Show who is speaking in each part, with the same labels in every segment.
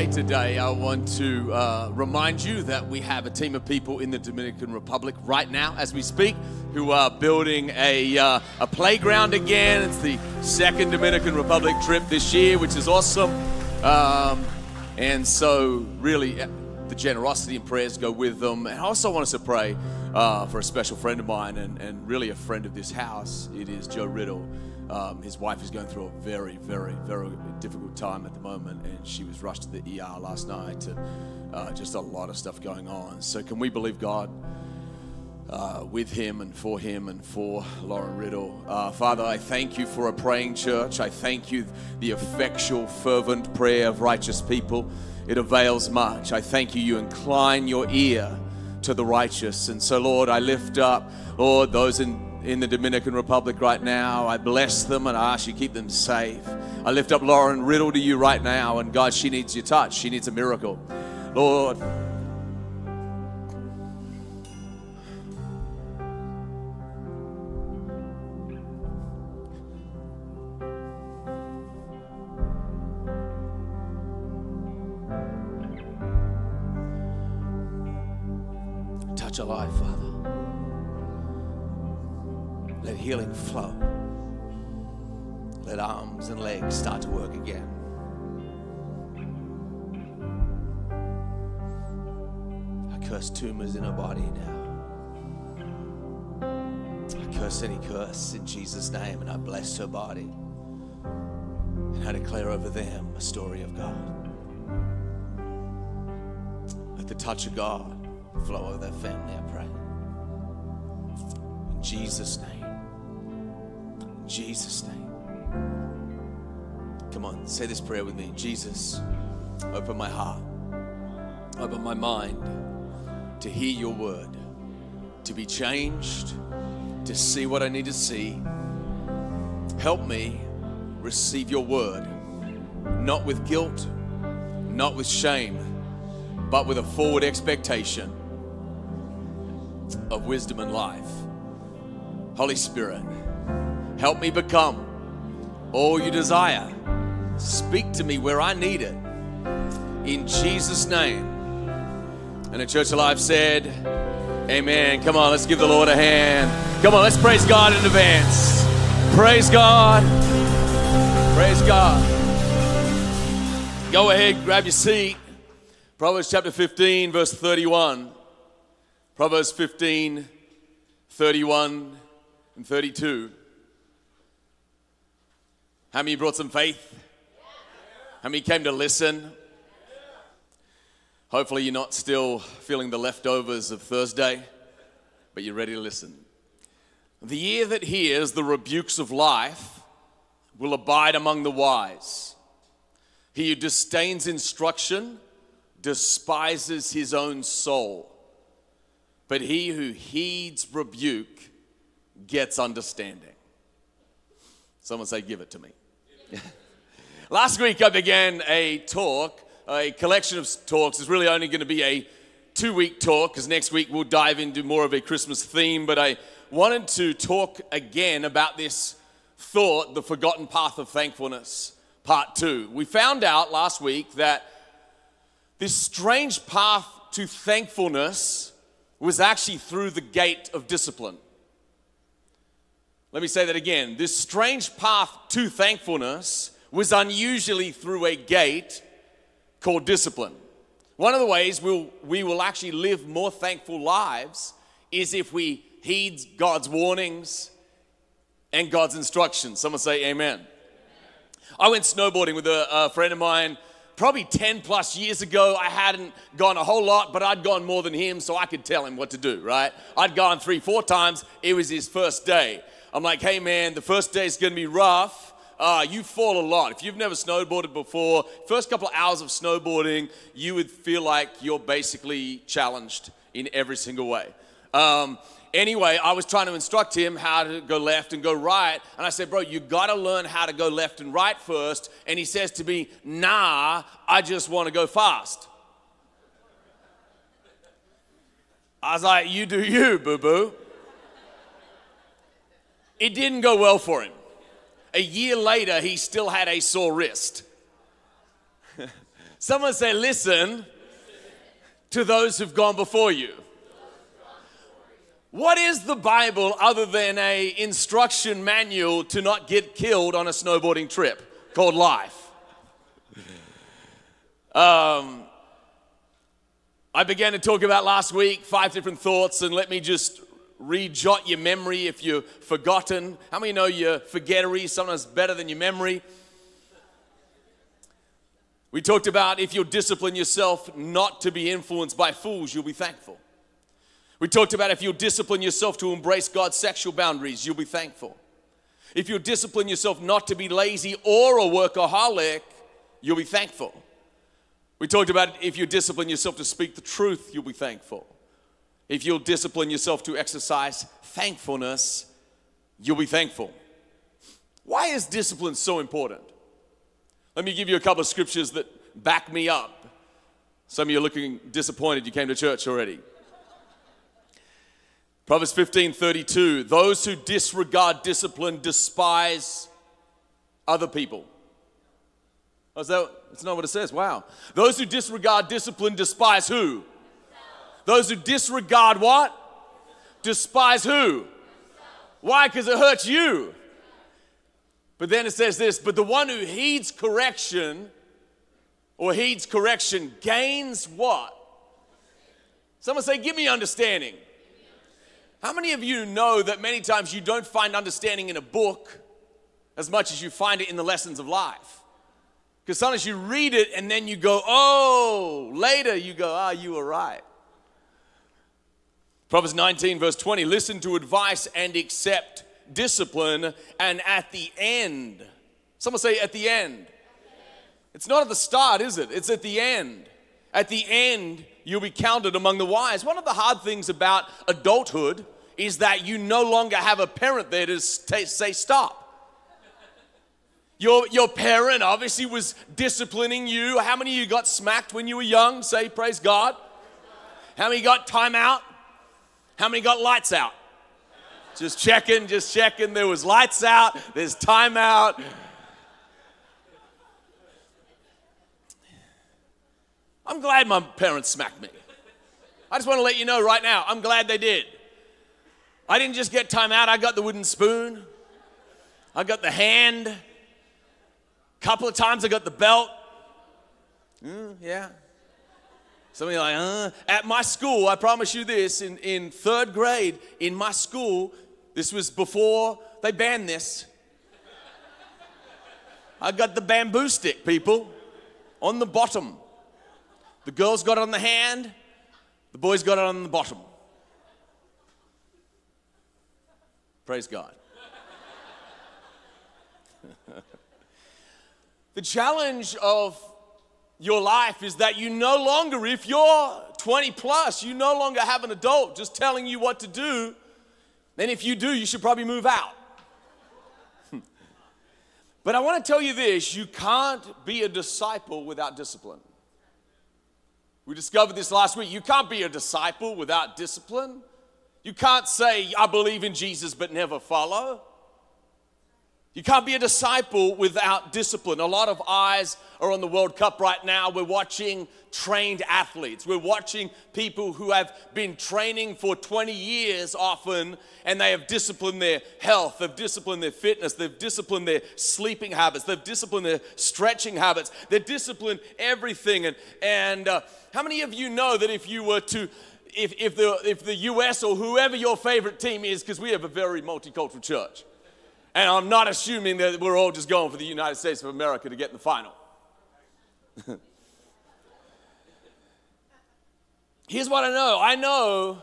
Speaker 1: Pray today, I want to uh, remind you that we have a team of people in the Dominican Republic right now as we speak who are building a, uh, a playground again. It's the second Dominican Republic trip this year, which is awesome. Um, and so, really, uh, the generosity and prayers go with them. And I also want us to pray uh, for a special friend of mine and, and really a friend of this house. It is Joe Riddle. Um, his wife is going through a very, very, very difficult time at the moment, and she was rushed to the ER last night. Uh, just a lot of stuff going on. So, can we believe God? uh, with him and for him and for Lauren Riddle. Uh, Father, I thank you for a praying church. I thank you the effectual, fervent prayer of righteous people. It avails much. I thank you. You incline your ear to the righteous. And so, Lord, I lift up, Lord, those in in the Dominican Republic right now. I bless them and I ask you keep them safe. I lift up Lauren Riddle to you right now, and God, she needs your touch. She needs a miracle. Lord, touch her life, Healing flow. Let arms and legs start to work again. I curse tumors in her body now. I curse any curse in Jesus' name and I bless her body. And I declare over them a story of God. Let the touch of God flow over their family, I pray. In Jesus' name. Jesus' name. Come on, say this prayer with me. Jesus, open my heart, open my mind to hear your word, to be changed, to see what I need to see. Help me receive your word, not with guilt, not with shame, but with a forward expectation of wisdom and life. Holy Spirit, help me become all you desire. Speak to me where I need it. In Jesus' name. And the Church Alive said, Amen. Come on, let's give the Lord a hand. Come on, let's praise God in advance. Praise God. Praise God. Go ahead, grab your seat. Proverbs chapter 15, verse 31. Proverbs 15, 31 and 32. How many brought some faith? How many came to listen? Hopefully, you're not still feeling the leftovers of Thursday, but you're ready to listen. The ear that hears the rebukes of life will abide among the wise. He who disdains instruction despises his own soul, but he who heeds rebuke gets understanding. Someone say, Give it to me. Last week, I began a talk, a collection of talks. It's really only going to be a two week talk because next week we'll dive into more of a Christmas theme. But I wanted to talk again about this thought, the forgotten path of thankfulness, part two. We found out last week that this strange path to thankfulness was actually through the gate of discipline. Let me say that again. This strange path to thankfulness was unusually through a gate called discipline. One of the ways we'll, we will actually live more thankful lives is if we heed God's warnings and God's instructions. Someone say amen. I went snowboarding with a, a friend of mine probably 10 plus years ago. I hadn't gone a whole lot, but I'd gone more than him, so I could tell him what to do, right? I'd gone three, four times. It was his first day. I'm like, hey man, the first day is gonna be rough. uh, you fall a lot. If you've never snowboarded before, first couple of hours of snowboarding, you would feel like you're basically challenged in every single way. Um, anyway, I was trying to instruct him how to go left and go right. And I said, Bro, you got to learn how to go left and right first. And he says to me, Nah, I just want to go fast. I was like, You do you, boo boo. It didn't go well for him. A year later, he still had a sore wrist. Someone say, Listen to those who've gone before you. What is the Bible other than a instruction manual to not get killed on a snowboarding trip called life? Um, I began to talk about last week five different thoughts, and let me just rejot your memory if you've forgotten. How many know your forgettery sometimes better than your memory? We talked about if you'll discipline yourself not to be influenced by fools, you'll be thankful. We talked about if you'll discipline yourself to embrace God's sexual boundaries, you'll be thankful. If you'll discipline yourself not to be lazy or a workaholic, you'll be thankful. We talked about if you discipline yourself to speak the truth, you'll be thankful. If you'll discipline yourself to exercise thankfulness, you'll be thankful. Why is discipline so important? Let me give you a couple of scriptures that back me up. Some of you are looking disappointed you came to church already. Proverbs 15 32. Those who disregard discipline despise other people. Oh, that, that's not what it says. Wow. Those who disregard discipline despise who? Those who disregard what? Despise who? Why? Because it hurts you. But then it says this, but the one who heeds correction or heeds correction gains what? Someone say, give me understanding. How many of you know that many times you don't find understanding in a book as much as you find it in the lessons of life? Because sometimes you read it and then you go, oh, later you go, ah, you were right. Proverbs 19, verse 20 listen to advice and accept discipline, and at the end, someone say, at the end. It's not at the start, is it? It's at the end. At the end, you'll be counted among the wise. One of the hard things about adulthood is that you no longer have a parent there to say stop. Your, your parent obviously was disciplining you. How many of you got smacked when you were young? Say, praise God. How many got time out? How many got lights out? Just checking, just checking. There was lights out, there's time out. I'm glad my parents smacked me. I just want to let you know right now, I'm glad they did. I didn't just get time out, I got the wooden spoon, I got the hand. A Couple of times I got the belt. Mm, yeah. Some of you like, uh. At my school, I promise you this, in, in third grade, in my school, this was before they banned this. I got the bamboo stick, people, on the bottom. The girls got it on the hand, the boys got it on the bottom. Praise God. The challenge of your life is that you no longer, if you're 20 plus, you no longer have an adult just telling you what to do. Then, if you do, you should probably move out. but I want to tell you this you can't be a disciple without discipline. We discovered this last week. You can't be a disciple without discipline. You can't say, I believe in Jesus, but never follow. You can't be a disciple without discipline. A lot of eyes are on the World Cup right now. We're watching trained athletes. We're watching people who have been training for 20 years often, and they have disciplined their health, they've disciplined their fitness, they've disciplined their sleeping habits, they've disciplined their stretching habits, they've disciplined everything. And, and uh, how many of you know that if you were to if, if, the, if the US or whoever your favorite team is, because we have a very multicultural church, and I'm not assuming that we're all just going for the United States of America to get in the final. Here's what I know I know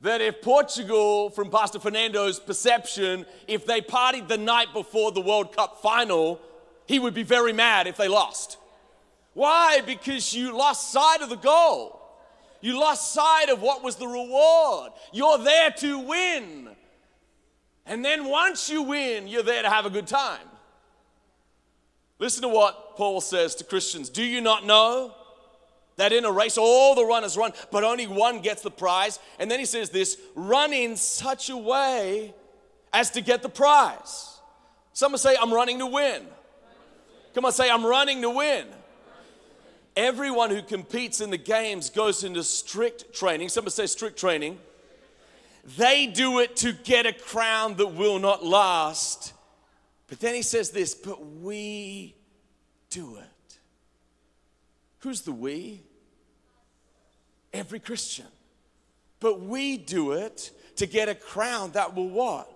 Speaker 1: that if Portugal, from Pastor Fernando's perception, if they partied the night before the World Cup final, he would be very mad if they lost. Why? Because you lost sight of the goal. You lost sight of what was the reward. You're there to win. And then once you win, you're there to have a good time. Listen to what Paul says to Christians Do you not know that in a race all the runners run, but only one gets the prize? And then he says this run in such a way as to get the prize. Someone say, I'm running to win. Come on, say, I'm running to win. Everyone who competes in the games goes into strict training. Someone say strict training. They do it to get a crown that will not last. But then he says this, but we do it. Who's the we? Every Christian. But we do it to get a crown that will what?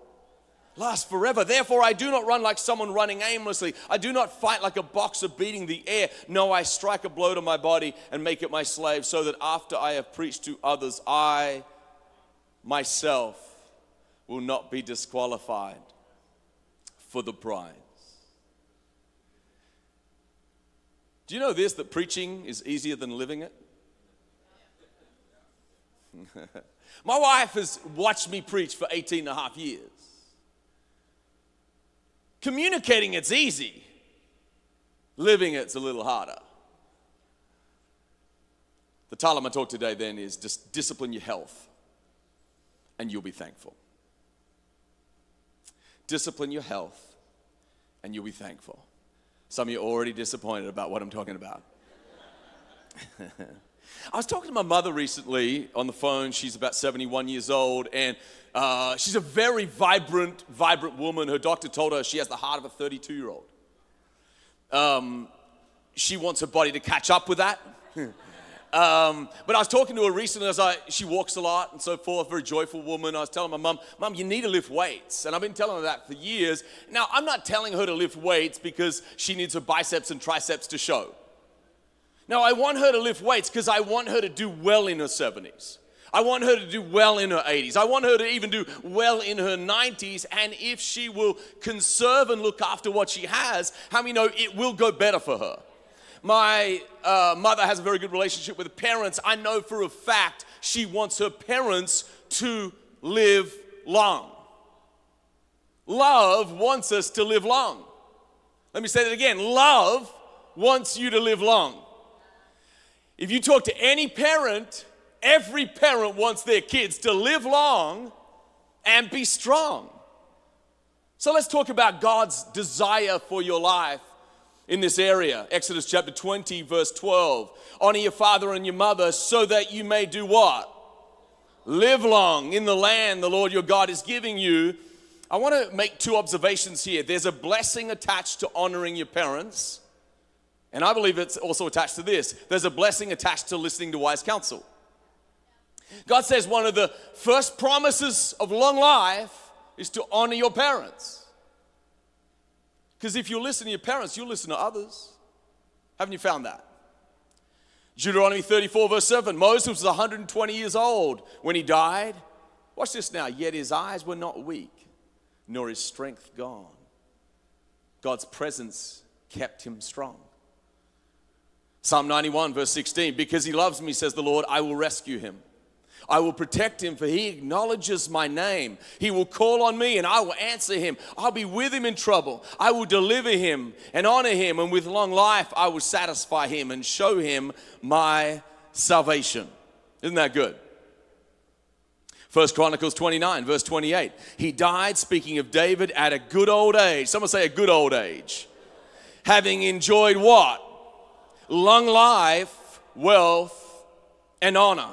Speaker 1: last forever. Therefore, I do not run like someone running aimlessly. I do not fight like a boxer beating the air. No, I strike a blow to my body and make it my slave, so that after I have preached to others, I myself will not be disqualified for the prize. Do you know this that preaching is easier than living it? My wife has watched me preach for 18 and a half years. Communicating it's easy, living it's a little harder. The title of my talk today then is just discipline your health and you'll be thankful. Discipline your health and you'll be thankful. Some of you are already disappointed about what I'm talking about. I was talking to my mother recently on the phone. She's about 71 years old, and uh, she's a very vibrant, vibrant woman. Her doctor told her she has the heart of a 32 year old. Um, she wants her body to catch up with that. um, but I was talking to her recently. I was like, she walks a lot and so forth, very joyful woman. I was telling my mum, Mum, you need to lift weights. And I've been telling her that for years. Now, I'm not telling her to lift weights because she needs her biceps and triceps to show. Now, I want her to lift weights because I want her to do well in her 70s. I want her to do well in her 80s. I want her to even do well in her 90s. And if she will conserve and look after what she has, how many know it will go better for her? My uh, mother has a very good relationship with parents. I know for a fact she wants her parents to live long. Love wants us to live long. Let me say that again. Love wants you to live long. If you talk to any parent, Every parent wants their kids to live long and be strong. So let's talk about God's desire for your life in this area. Exodus chapter 20, verse 12. Honor your father and your mother so that you may do what? Live long in the land the Lord your God is giving you. I want to make two observations here. There's a blessing attached to honoring your parents, and I believe it's also attached to this. There's a blessing attached to listening to wise counsel. God says one of the first promises of long life is to honor your parents. Because if you listen to your parents, you'll listen to others. Haven't you found that? Deuteronomy 34, verse 7 Moses was 120 years old when he died. Watch this now. Yet his eyes were not weak, nor his strength gone. God's presence kept him strong. Psalm 91, verse 16 Because he loves me, says the Lord, I will rescue him. I will protect him, for he acknowledges my name. He will call on me, and I will answer him. I'll be with him in trouble. I will deliver him and honor him, and with long life I will satisfy him and show him my salvation. Isn't that good? First Chronicles 29, verse 28. He died, speaking of David, at a good old age. Someone say a good old age. Having enjoyed what? Long life, wealth, and honor.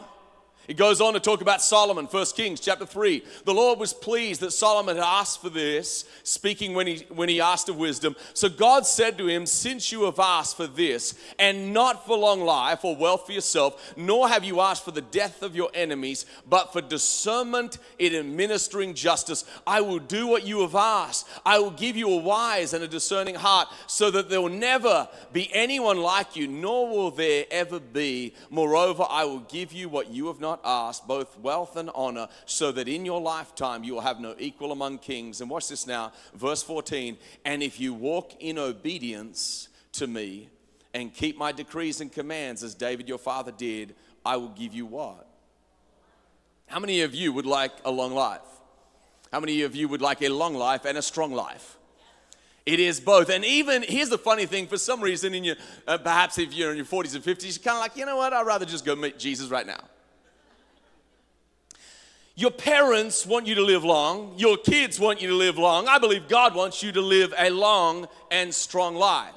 Speaker 1: It goes on to talk about Solomon, 1 Kings chapter 3. The Lord was pleased that Solomon had asked for this, speaking when he, when he asked of wisdom. So God said to him, Since you have asked for this, and not for long life or wealth for yourself, nor have you asked for the death of your enemies, but for discernment in administering justice, I will do what you have asked. I will give you a wise and a discerning heart, so that there will never be anyone like you, nor will there ever be. Moreover, I will give you what you have not not ask both wealth and honor, so that in your lifetime you will have no equal among kings. And watch this now, verse 14. And if you walk in obedience to me and keep my decrees and commands, as David your father did, I will give you what? How many of you would like a long life? How many of you would like a long life and a strong life? It is both. And even, here's the funny thing for some reason, in your, uh, perhaps if you're in your 40s and 50s, you're kind of like, you know what, I'd rather just go meet Jesus right now. Your parents want you to live long. Your kids want you to live long. I believe God wants you to live a long and strong life.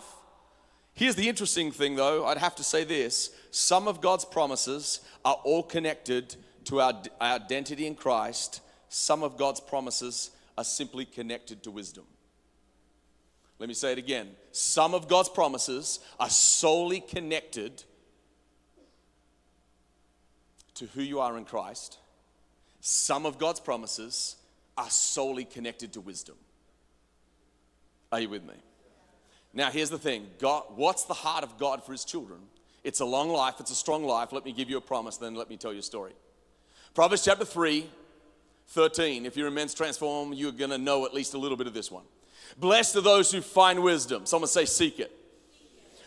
Speaker 1: Here's the interesting thing, though. I'd have to say this some of God's promises are all connected to our, our identity in Christ, some of God's promises are simply connected to wisdom. Let me say it again. Some of God's promises are solely connected to who you are in Christ. Some of God's promises are solely connected to wisdom. Are you with me? Now, here's the thing God, what's the heart of God for his children? It's a long life, it's a strong life. Let me give you a promise, then let me tell you a story. Proverbs chapter 3, 13. If you're in men's transform, you're going to know at least a little bit of this one. Blessed are those who find wisdom. Someone say, seek it.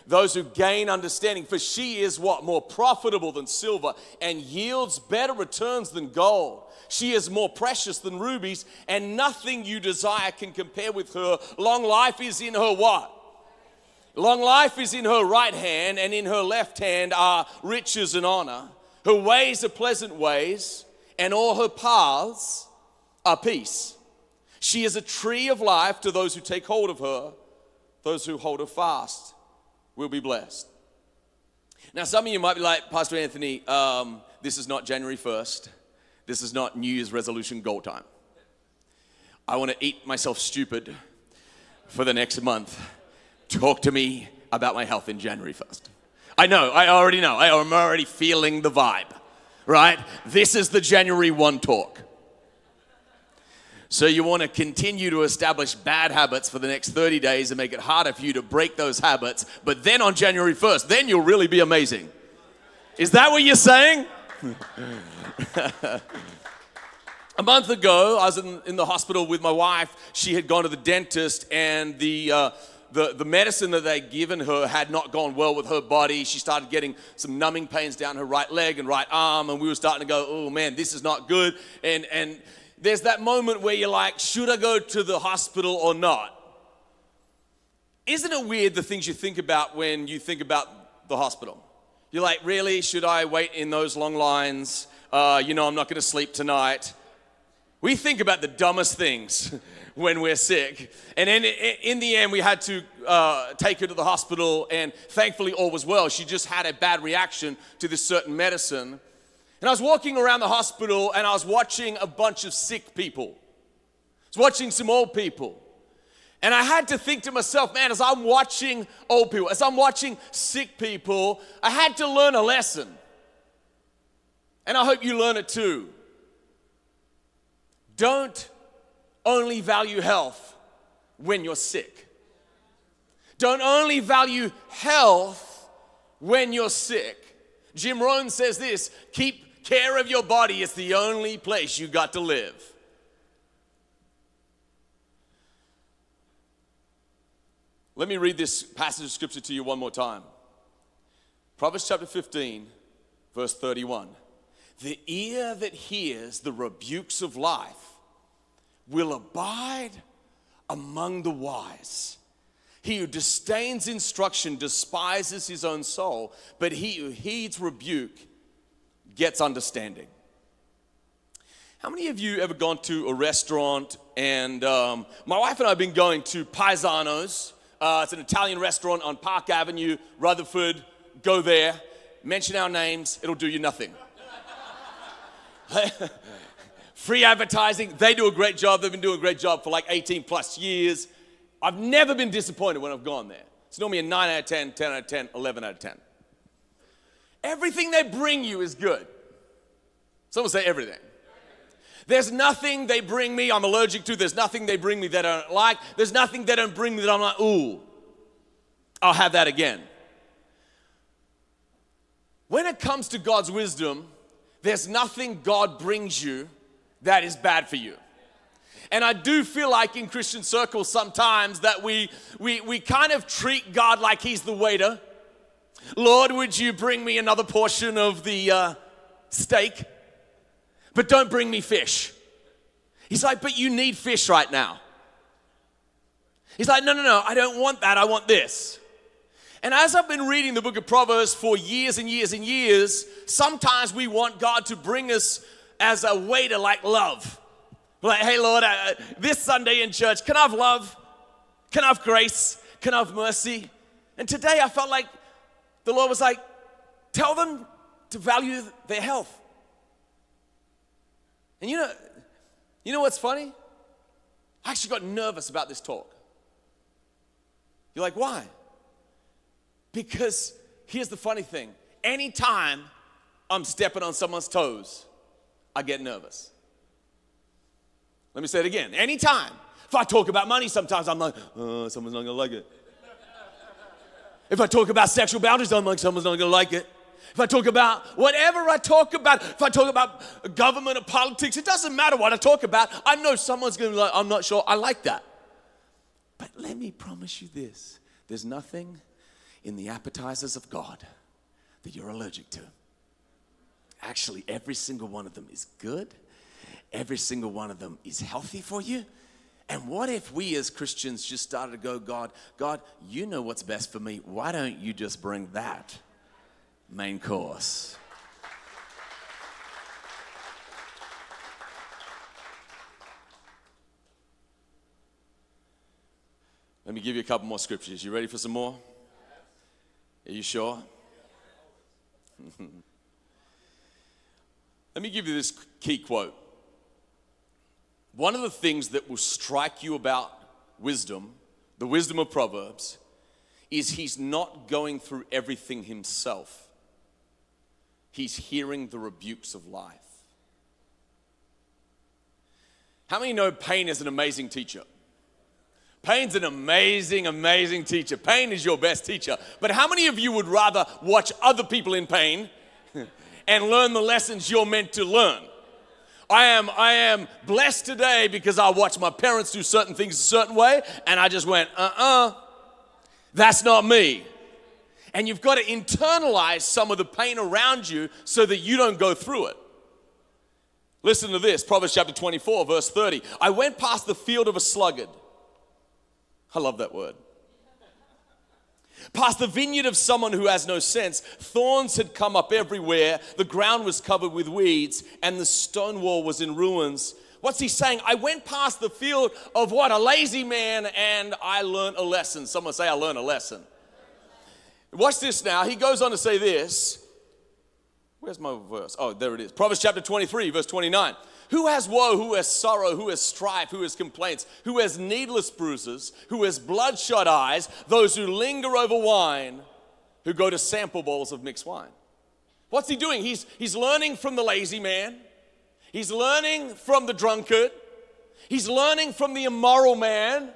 Speaker 1: Those who gain understanding, for she is what? More profitable than silver and yields better returns than gold. She is more precious than rubies, and nothing you desire can compare with her. Long life is in her what? Long life is in her right hand, and in her left hand are riches and honor. Her ways are pleasant ways, and all her paths are peace. She is a tree of life to those who take hold of her. Those who hold her fast will be blessed. Now, some of you might be like, Pastor Anthony, um, this is not January 1st. This is not New Year's resolution goal time. I want to eat myself stupid for the next month. Talk to me about my health in January 1st. I know, I already know. I am already feeling the vibe, right? This is the January 1 talk. So you want to continue to establish bad habits for the next 30 days and make it harder for you to break those habits. But then on January 1st, then you'll really be amazing. Is that what you're saying? a month ago, I was in, in, the hospital with my wife. She had gone to the dentist, and the uh, the, the medicine that they'd given her had not gone well with her body. She started getting some numbing pains down her right leg and right arm, and we were starting to go, oh man, this is not good. And, and there's that moment where you're like, should I go to the hospital or not? Isn't it weird the things you think about when you think about the hospital? You're like, really? Should I wait in those long lines? Uh, you know, I'm not going to sleep tonight. We think about the dumbest things. when we're sick. And in, in the end, we had to uh, take her to the hospital, and thankfully, all was well. She just had a bad reaction to this certain medicine. And I was walking around the hospital, and I was watching a bunch of sick people. I was watching some old people. And I had to think to myself, man, as I'm watching old people, as I'm watching sick people, I had to learn a lesson. And I hope you learn it too. Don't only value health when you're sick. Don't only value health when you're sick. Jim Rohn says this keep care of your body, it's the only place you got to live. Let me read this passage of scripture to you one more time. Proverbs chapter 15, verse 31. The ear that hears the rebukes of life will abide among the wise. He who disdains instruction despises his own soul, but he who heeds rebuke gets understanding. How many of you ever gone to a restaurant and um, my wife and I have been going to Paisano's. Uh, it's an Italian restaurant on Park Avenue, Rutherford. Go there, mention our names, it'll do you nothing. free advertising. They do a great job. They've been doing a great job for like 18 plus years. I've never been disappointed when I've gone there. It's normally a 9 out of 10, 10 out of 10, 11 out of 10. Everything they bring you is good. Someone say everything. There's nothing they bring me I'm allergic to. There's nothing they bring me that I don't like. There's nothing they don't bring me that I'm like, ooh, I'll have that again. When it comes to God's wisdom, there's nothing God brings you that is bad for you. And I do feel like in Christian circles sometimes that we, we, we kind of treat God like He's the waiter. Lord, would you bring me another portion of the uh, steak? But don't bring me fish. He's like, but you need fish right now. He's like, no, no, no, I don't want that. I want this. And as I've been reading the book of Proverbs for years and years and years, sometimes we want God to bring us as a waiter like love. Like, hey, Lord, uh, this Sunday in church, can I have love? Can I have grace? Can I have mercy? And today I felt like the Lord was like, tell them to value their health. And you know, you know what's funny? I actually got nervous about this talk. You're like, why? Because here's the funny thing anytime I'm stepping on someone's toes, I get nervous. Let me say it again. Anytime. If I talk about money, sometimes I'm like, oh, someone's not gonna like it. If I talk about sexual boundaries, I'm like, someone's not gonna like it. If I talk about whatever I talk about, if I talk about government or politics, it doesn't matter what I talk about. I know someone's gonna be like, I'm not sure I like that. But let me promise you this there's nothing in the appetizers of God that you're allergic to. Actually, every single one of them is good every single one of them is healthy for you? And what if we as Christians just started to go, God, God, you know what's best for me. Why don't you just bring that main course? Let me give you a couple more scriptures. You ready for some more? Are you sure? Let me give you this key quote. One of the things that will strike you about wisdom, the wisdom of Proverbs, is he's not going through everything himself. He's hearing the rebukes of life. How many know pain is an amazing teacher? Pain's an amazing, amazing teacher. Pain is your best teacher. But how many of you would rather watch other people in pain and learn the lessons you're meant to learn? I am, I am blessed today because I watched my parents do certain things a certain way, and I just went, uh uh-uh, uh, that's not me. And you've got to internalize some of the pain around you so that you don't go through it. Listen to this Proverbs chapter 24, verse 30. I went past the field of a sluggard. I love that word. Past the vineyard of someone who has no sense, thorns had come up everywhere, the ground was covered with weeds, and the stone wall was in ruins. What's he saying? I went past the field of what? A lazy man, and I learned a lesson. Someone say, I learned a lesson. Watch this now. He goes on to say this. Where's my verse? Oh, there it is. Proverbs chapter 23, verse 29. Who has woe? Who has sorrow? Who has strife? Who has complaints? Who has needless bruises? Who has bloodshot eyes? Those who linger over wine, who go to sample bowls of mixed wine. What's he doing? He's, he's learning from the lazy man, he's learning from the drunkard, he's learning from the immoral man,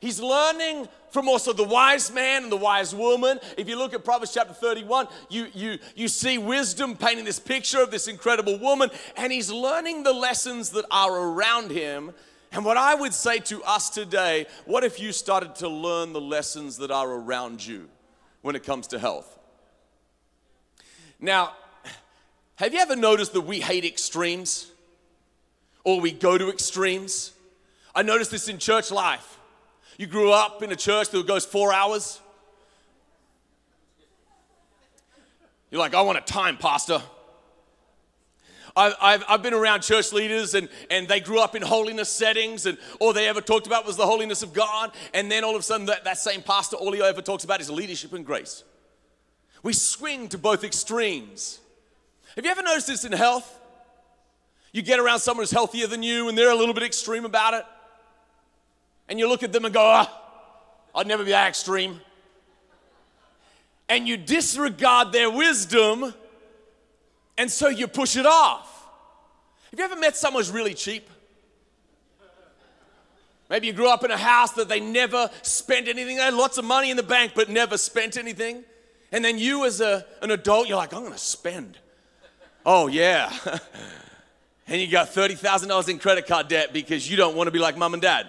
Speaker 1: he's learning from also the wise man and the wise woman. If you look at Proverbs chapter 31, you, you, you see wisdom painting this picture of this incredible woman, and he's learning the lessons that are around him. And what I would say to us today, what if you started to learn the lessons that are around you when it comes to health? Now, have you ever noticed that we hate extremes? Or we go to extremes? I noticed this in church life. You grew up in a church that goes four hours. You're like, I want a time, Pastor. I've, I've, been around church leaders and, and they grew up in holiness settings and all they ever talked about was the holiness of God. And then all of a sudden, that, that same pastor, all he ever talks about is leadership and grace. We swing to both extremes. Have you ever noticed this in health? You get around someone who's healthier than you and they're a little bit extreme about it and you look at them and go, oh, I'd never be that extreme. And you disregard their wisdom, and so you push it off. Have you ever met someone who's really cheap? Maybe you grew up in a house that they never spent anything. They had lots of money in the bank, but never spent anything. And then you, as a, an adult, you're like, I'm going to spend. Oh, yeah. and you got $30,000 in credit card debt because you don't want to be like mom and dad.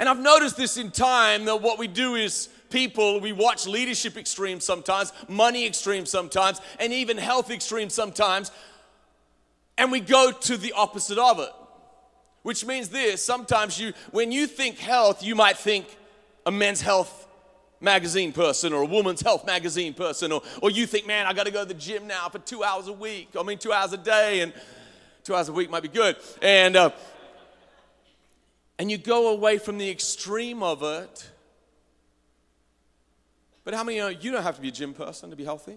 Speaker 1: And I've noticed this in time that what we do is people, we watch leadership extremes sometimes, money extremes sometimes, and even health extremes sometimes, and we go to the opposite of it. Which means this sometimes you, when you think health, you might think a men's health magazine person or a woman's health magazine person, or, or you think, man, I gotta go to the gym now for two hours a week, I mean, two hours a day, and two hours a week might be good. And, uh, and you go away from the extreme of it. But how many know you don't have to be a gym person to be healthy?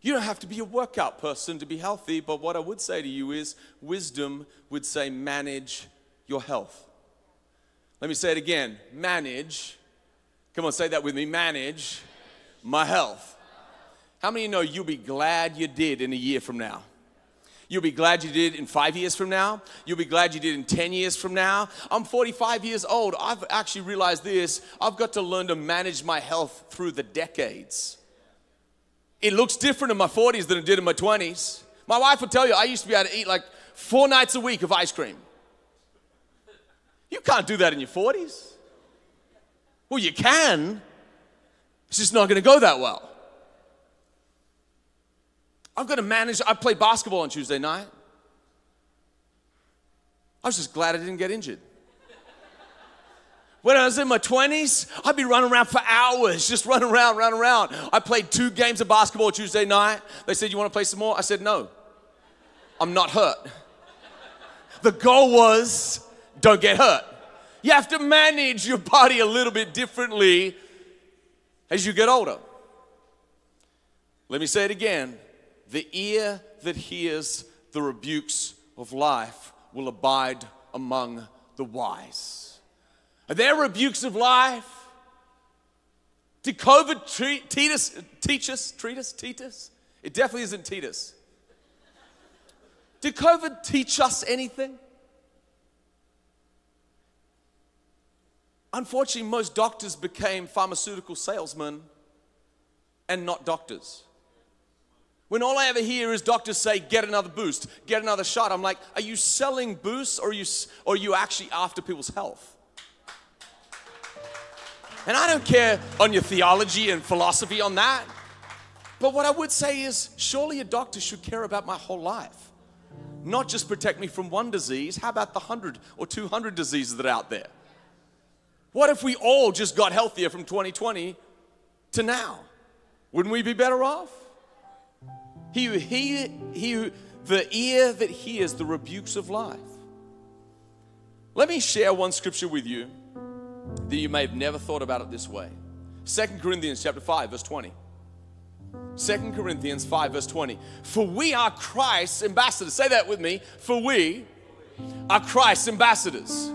Speaker 1: You don't have to be a workout person to be healthy, but what I would say to you is wisdom would say manage your health. Let me say it again manage. Come on, say that with me manage my health. How many you know you'll be glad you did in a year from now? You'll be glad you did in five years from now. You'll be glad you did in 10 years from now. I'm 45 years old. I've actually realized this. I've got to learn to manage my health through the decades. It looks different in my 40s than it did in my 20s. My wife will tell you, I used to be able to eat like four nights a week of ice cream. You can't do that in your 40s. Well, you can, it's just not going to go that well. I've got to manage. I played basketball on Tuesday night. I was just glad I didn't get injured. When I was in my 20s, I'd be running around for hours, just running around, running around. I played two games of basketball Tuesday night. They said, You want to play some more? I said, No. I'm not hurt. The goal was don't get hurt. You have to manage your body a little bit differently as you get older. Let me say it again the ear that hears the rebukes of life will abide among the wise. Are there rebukes of life? Did COVID treat, teach us, teach us, treat us, teach us? It definitely isn't Titus. Did COVID teach us anything? Unfortunately, most doctors became pharmaceutical salesmen and not doctors. When all I ever hear is doctors say, get another boost, get another shot, I'm like, are you selling boosts or are you, or are you actually after people's health? And I don't care on your theology and philosophy on that. But what I would say is, surely a doctor should care about my whole life. Not just protect me from one disease. How about the 100 or 200 diseases that are out there? What if we all just got healthier from 2020 to now? Wouldn't we be better off? He who, he, he who, the ear that hears the rebukes of life. Let me share one scripture with you that you may have never thought about it this way. Second Corinthians chapter 5, verse 20. 2 Corinthians 5, verse 20. For we are Christ's ambassadors. Say that with me. For we are Christ's ambassadors.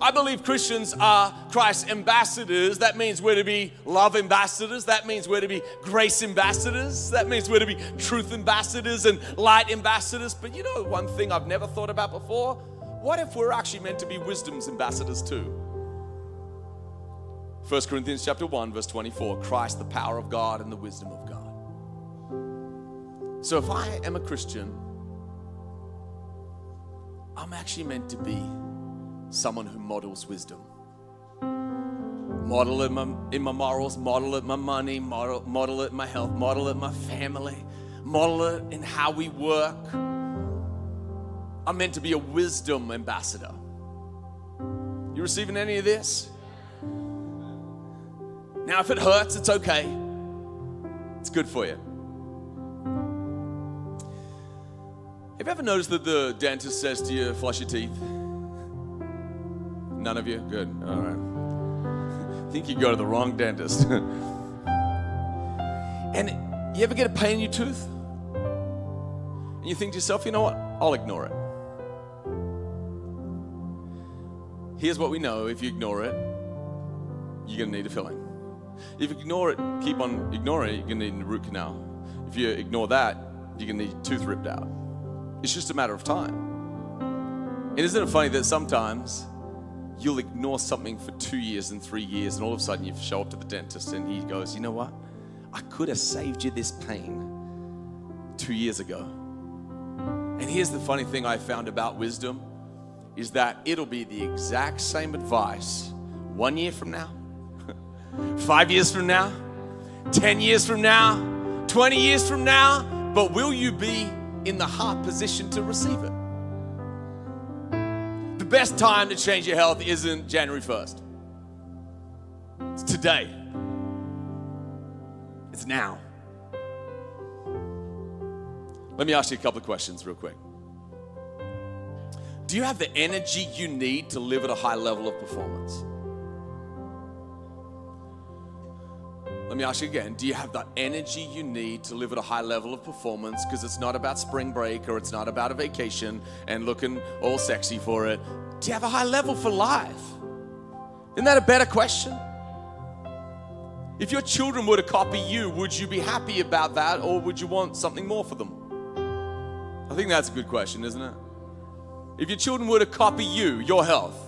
Speaker 1: I believe Christians are Christ's ambassadors. That means we're to be love ambassadors. That means we're to be grace ambassadors. That means we're to be truth ambassadors and light ambassadors. But you know, one thing I've never thought about before? What if we're actually meant to be wisdom's ambassadors too? 1 Corinthians chapter 1 verse 24 Christ the power of God and the wisdom of God. So if I am a Christian I'm actually meant to be someone who models wisdom. Model it in my, in my morals, model it my money, model, model it my health, model it my family, model it in how we work. I'm meant to be a wisdom ambassador. You receiving any of this? Now, if it hurts, it's okay. It's good for you. Have you ever noticed that the dentist says to you, flush your teeth? None of you? Good. All right. I think you go to the wrong dentist. and you ever get a pain in your tooth? And you think to yourself, you know what? I'll ignore it. Here's what we know if you ignore it, you're going to need a filling. If you ignore it, keep on ignoring it, you're going to need a root canal. If you ignore that, you're going to need tooth ripped out. It's just a matter of time. And isn't it funny that sometimes you'll ignore something for two years and three years, and all of a sudden you show up to the dentist and he goes, You know what? I could have saved you this pain two years ago. And here's the funny thing I found about wisdom is that it'll be the exact same advice one year from now, five years from now, 10 years from now, 20 years from now, but will you be in the heart position to receive it? The best time to change your health isn't January 1st, it's today, it's now. Let me ask you a couple of questions, real quick. Do you have the energy you need to live at a high level of performance? Let me ask you again do you have the energy you need to live at a high level of performance? Because it's not about spring break or it's not about a vacation and looking all sexy for it. Do you have a high level for life? Isn't that a better question? If your children were to copy you, would you be happy about that or would you want something more for them? I think that's a good question, isn't it? If your children were to copy you, your health,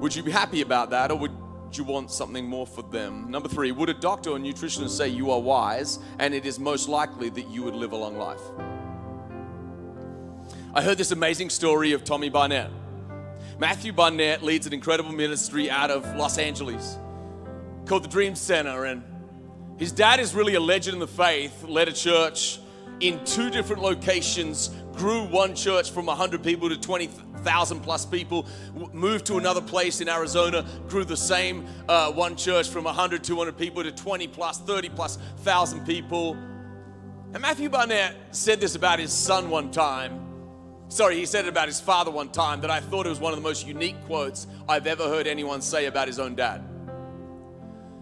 Speaker 1: would you be happy about that or would you want something more for them? Number three, would a doctor or nutritionist say you are wise and it is most likely that you would live a long life? I heard this amazing story of Tommy Barnett. Matthew Barnett leads an incredible ministry out of Los Angeles called the Dream Center. And his dad is really a legend in the faith, led a church in two different locations, grew one church from 100 people to 20,000 plus people, moved to another place in Arizona, grew the same uh, one church from 100, 200 people to 20 plus, 30 plus thousand people. And Matthew Barnett said this about his son one time. Sorry, he said it about his father one time that I thought it was one of the most unique quotes I've ever heard anyone say about his own dad.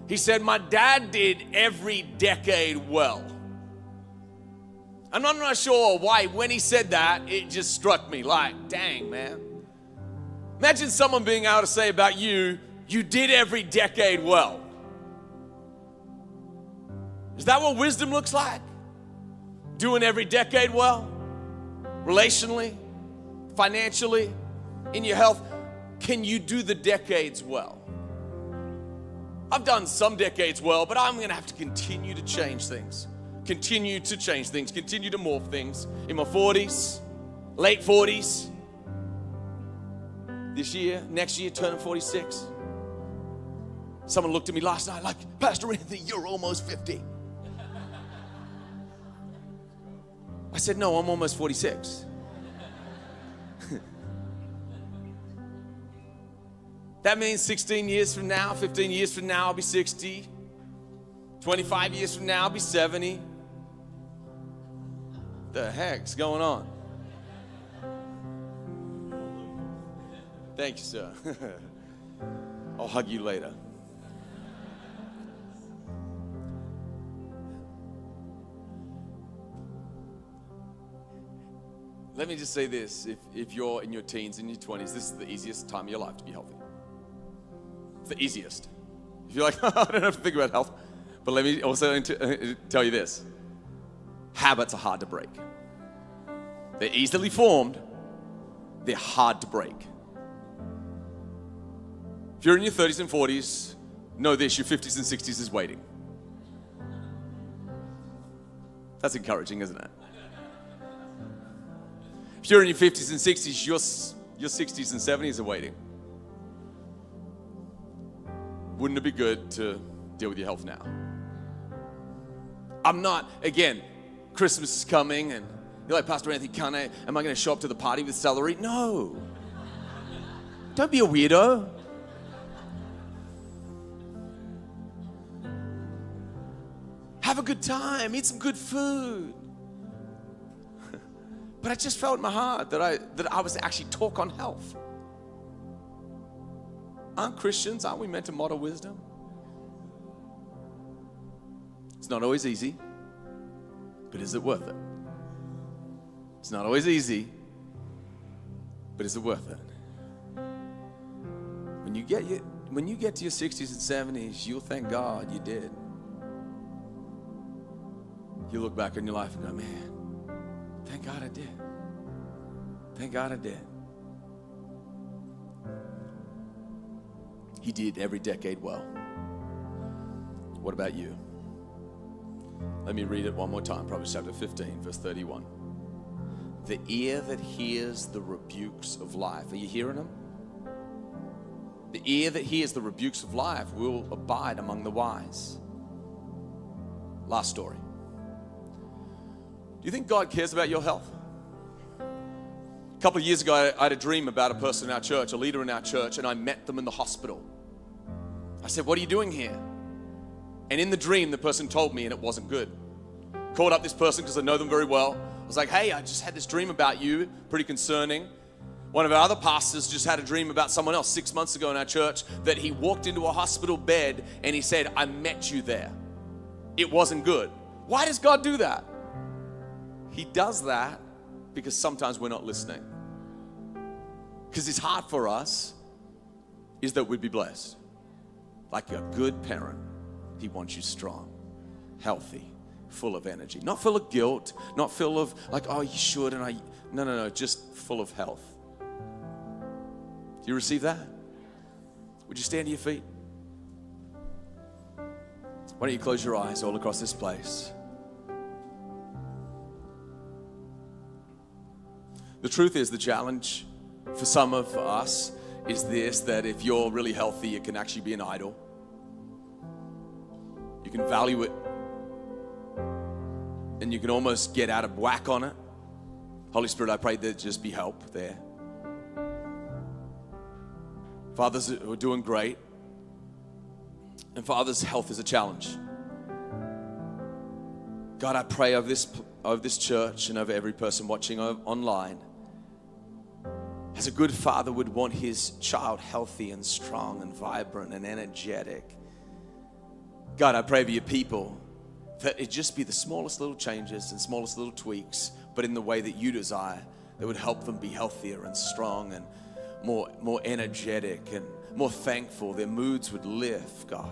Speaker 1: He said, My dad did every decade well. I'm not, I'm not sure why, when he said that, it just struck me like, dang, man. Imagine someone being able to say about you, you did every decade well. Is that what wisdom looks like? Doing every decade well? Relationally, financially, in your health? Can you do the decades well? I've done some decades well, but I'm gonna have to continue to change things continue to change things, continue to morph things. In my 40s, late 40s, this year, next year, turning 46. Someone looked at me last night like, Pastor Anthony, you're almost 50. I said, No, I'm almost 46. that means 16 years from now, 15 years from now, I'll be 60. 25 years from now, I'll be 70 the heck's going on? Thank you, sir. I'll hug you later. Let me just say this if, if you're in your teens and your 20s, this is the easiest time of your life to be healthy. It's the easiest. If you're like, I don't have to think about health, but let me also uh, tell you this habits are hard to break. They're easily formed, they're hard to break. If you're in your 30s and 40s, know this your 50s and 60s is waiting. That's encouraging, isn't it? If you're in your 50s and 60s, your, your 60s and 70s are waiting. Wouldn't it be good to deal with your health now? I'm not, again, Christmas is coming and you're like, Pastor Anthony, can I, am I going to show up to the party with celery? No. Don't be a weirdo. Have a good time, eat some good food. but I just felt in my heart that I, that I was actually talk on health. Aren't Christians, aren't we meant to model wisdom? It's not always easy. But is it worth it? It's not always easy, but is it worth it? When you get when you get to your 60s and 70s, you'll thank God you did. You look back on your life and go, man, thank God I did. Thank God I did. He did every decade well. What about you? Let me read it one more time Proverbs chapter 15, verse 31. The ear that hears the rebukes of life. Are you hearing them? The ear that hears the rebukes of life will abide among the wise. Last story. Do you think God cares about your health? A couple of years ago, I had a dream about a person in our church, a leader in our church, and I met them in the hospital. I said, What are you doing here? And in the dream, the person told me, and it wasn't good. Called up this person because I know them very well. I was like, Hey, I just had this dream about you, pretty concerning. One of our other pastors just had a dream about someone else six months ago in our church that he walked into a hospital bed and he said, I met you there. It wasn't good. Why does God do that? He does that because sometimes we're not listening. Because his heart for us is that we'd be blessed. Like a good parent, he wants you strong, healthy, full of energy. Not full of guilt, not full of like, oh, you should, and I, no, no, no, just full of health. Do you receive that? Would you stand to your feet? Why don't you close your eyes all across this place? The truth is, the challenge for some of us is this that if you're really healthy, it can actually be an idol. Can value it and you can almost get out of whack on it. Holy Spirit, I pray that just be help there. Fathers are doing great, and fathers' health is a challenge. God, I pray over this, over this church and over every person watching online as a good father would want his child healthy and strong and vibrant and energetic. God, I pray for your people that it just be the smallest little changes and smallest little tweaks, but in the way that you desire that would help them be healthier and strong and more, more energetic and more thankful. Their moods would lift, God.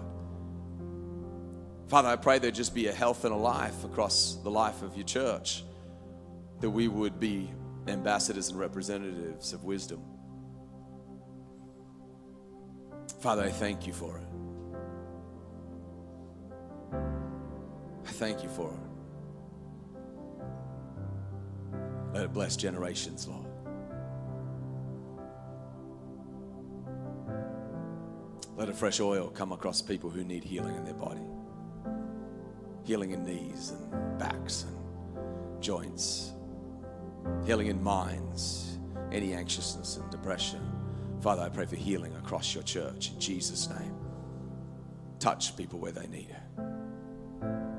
Speaker 1: Father, I pray there'd just be a health and a life across the life of your church, that we would be ambassadors and representatives of wisdom. Father, I thank you for it. I thank you for it. Let it bless generations, Lord. Let a fresh oil come across people who need healing in their body. Healing in knees and backs and joints healing in minds, any anxiousness and depression. Father, I pray for healing across your church in Jesus' name. Touch people where they need it,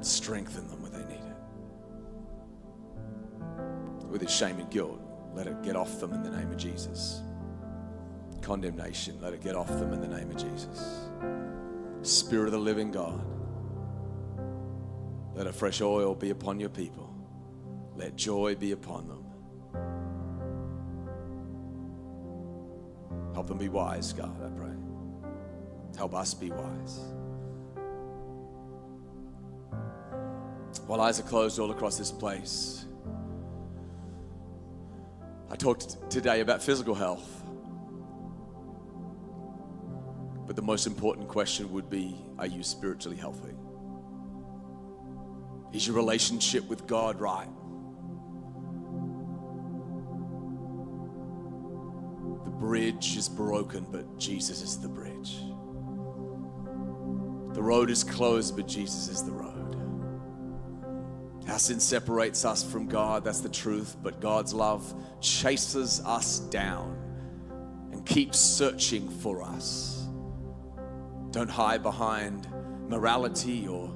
Speaker 1: strengthen them where they need it. With its shame and guilt, let it get off them in the name of Jesus. Condemnation, let it get off them in the name of Jesus. Spirit of the living God, let a fresh oil be upon your people. Let joy be upon them. Help them be wise, God, I pray. Help us be wise. While eyes are closed all across this place, I talked today about physical health. But the most important question would be Are you spiritually healthy? Is your relationship with God right? The bridge is broken, but Jesus is the bridge. The road is closed, but Jesus is the road. Our sin separates us from God, that's the truth, but God's love chases us down and keeps searching for us. Don't hide behind morality or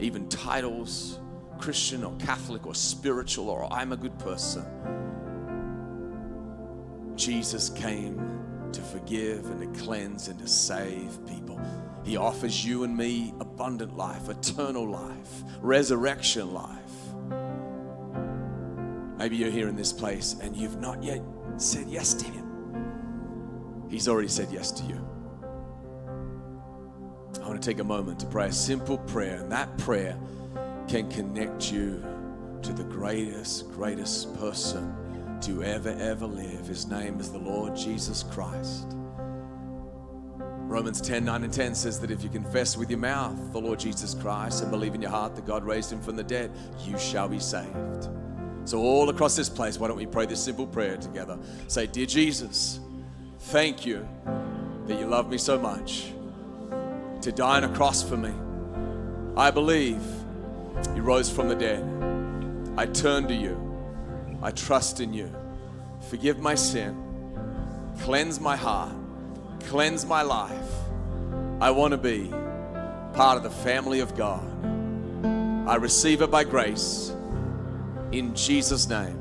Speaker 1: even titles, Christian or Catholic or spiritual or I'm a good person. Jesus came to forgive and to cleanse and to save people. He offers you and me abundant life, eternal life, resurrection life. Maybe you're here in this place and you've not yet said yes to Him. He's already said yes to you. I want to take a moment to pray a simple prayer, and that prayer can connect you to the greatest, greatest person to ever, ever live. His name is the Lord Jesus Christ. Romans 10 9 and 10 says that if you confess with your mouth the Lord Jesus Christ and believe in your heart that God raised him from the dead, you shall be saved. So, all across this place, why don't we pray this simple prayer together? Say, Dear Jesus, thank you that you love me so much to die on a cross for me. I believe you rose from the dead. I turn to you. I trust in you. Forgive my sin. Cleanse my heart. Cleanse my life. I want to be part of the family of God. I receive it by grace in Jesus' name.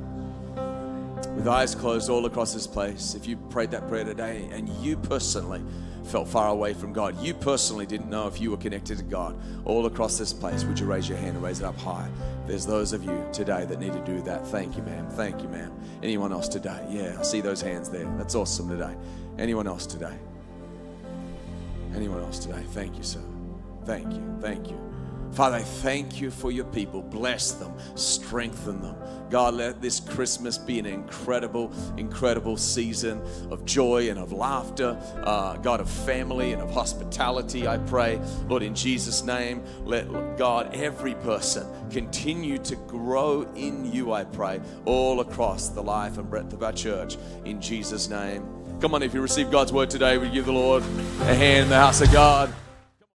Speaker 1: With eyes closed all across this place, if you prayed that prayer today and you personally felt far away from God, you personally didn't know if you were connected to God, all across this place, would you raise your hand and raise it up high? There's those of you today that need to do that. Thank you, ma'am. Thank you, ma'am. Anyone else today? Yeah, I see those hands there. That's awesome today. Anyone else today? Anyone else today? Thank you, sir. Thank you. Thank you. Father, I thank you for your people. Bless them, strengthen them. God, let this Christmas be an incredible, incredible season of joy and of laughter. Uh, God, of family and of hospitality, I pray. Lord, in Jesus' name, let God, every person, continue to grow in you, I pray, all across the life and breadth of our church. In Jesus' name. Come on, if you receive God's word today, we give the Lord a hand in the house of God.